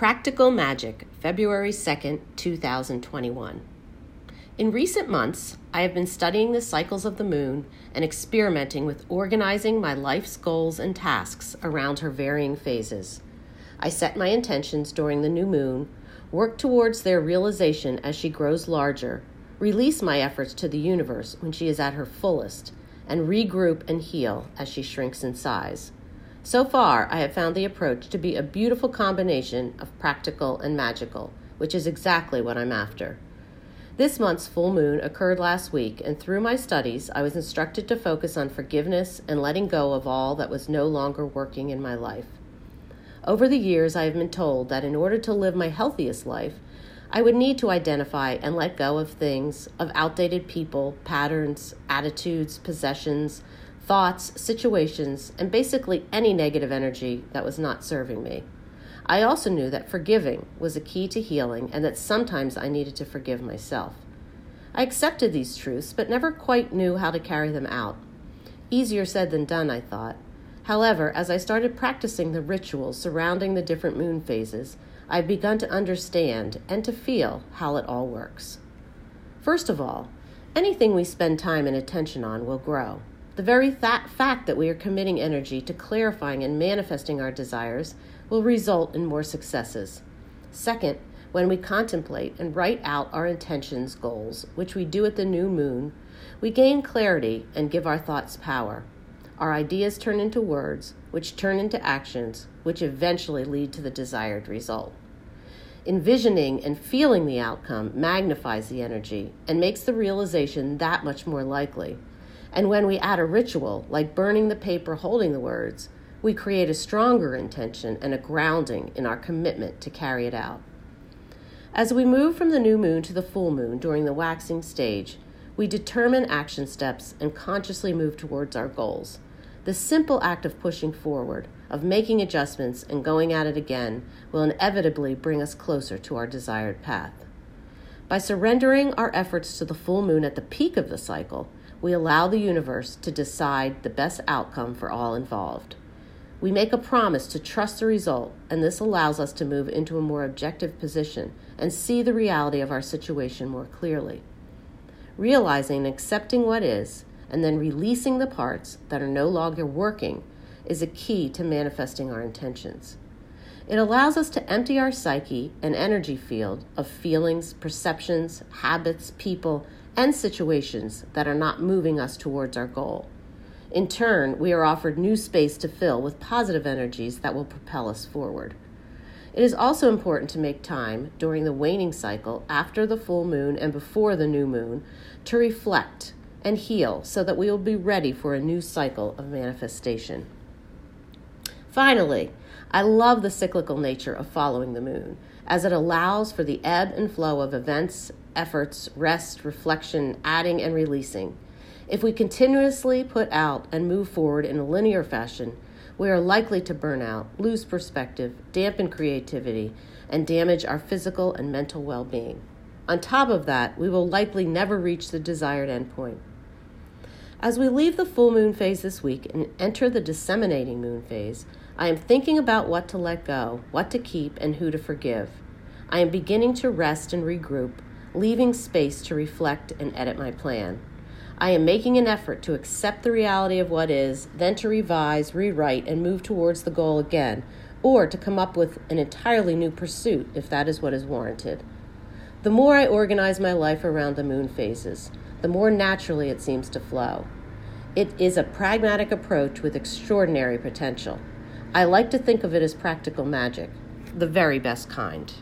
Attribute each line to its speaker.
Speaker 1: Practical Magic, February 2nd, 2021. In recent months, I have been studying the cycles of the moon and experimenting with organizing my life's goals and tasks around her varying phases. I set my intentions during the new moon, work towards their realization as she grows larger, release my efforts to the universe when she is at her fullest, and regroup and heal as she shrinks in size. So far, I have found the approach to be a beautiful combination of practical and magical, which is exactly what I'm after. This month's full moon occurred last week, and through my studies, I was instructed to focus on forgiveness and letting go of all that was no longer working in my life. Over the years, I have been told that in order to live my healthiest life, I would need to identify and let go of things, of outdated people, patterns, attitudes, possessions, thoughts, situations, and basically any negative energy that was not serving me. I also knew that forgiving was a key to healing and that sometimes I needed to forgive myself. I accepted these truths, but never quite knew how to carry them out. Easier said than done, I thought. However, as I started practicing the rituals surrounding the different moon phases, I've begun to understand and to feel how it all works. First of all, anything we spend time and attention on will grow. The very fact that we are committing energy to clarifying and manifesting our desires will result in more successes. Second, when we contemplate and write out our intentions, goals, which we do at the new moon, we gain clarity and give our thoughts power. Our ideas turn into words, which turn into actions, which eventually lead to the desired result. Envisioning and feeling the outcome magnifies the energy and makes the realization that much more likely. And when we add a ritual, like burning the paper holding the words, we create a stronger intention and a grounding in our commitment to carry it out. As we move from the new moon to the full moon during the waxing stage, we determine action steps and consciously move towards our goals. The simple act of pushing forward, of making adjustments and going at it again, will inevitably bring us closer to our desired path. By surrendering our efforts to the full moon at the peak of the cycle, we allow the universe to decide the best outcome for all involved. We make a promise to trust the result, and this allows us to move into a more objective position and see the reality of our situation more clearly. Realizing and accepting what is, and then releasing the parts that are no longer working, is a key to manifesting our intentions. It allows us to empty our psyche and energy field of feelings, perceptions, habits, people, and situations that are not moving us towards our goal. In turn, we are offered new space to fill with positive energies that will propel us forward. It is also important to make time during the waning cycle, after the full moon and before the new moon, to reflect and heal so that we will be ready for a new cycle of manifestation. Finally, I love the cyclical nature of following the moon, as it allows for the ebb and flow of events, efforts, rest, reflection, adding, and releasing. If we continuously put out and move forward in a linear fashion, we are likely to burn out, lose perspective, dampen creativity, and damage our physical and mental well being. On top of that, we will likely never reach the desired endpoint. As we leave the full moon phase this week and enter the disseminating moon phase, I am thinking about what to let go, what to keep, and who to forgive. I am beginning to rest and regroup, leaving space to reflect and edit my plan. I am making an effort to accept the reality of what is, then to revise, rewrite, and move towards the goal again, or to come up with an entirely new pursuit if that is what is warranted. The more I organize my life around the moon phases, the more naturally it seems to flow. It is a pragmatic approach with extraordinary potential. I like to think of it as practical magic, the very best kind.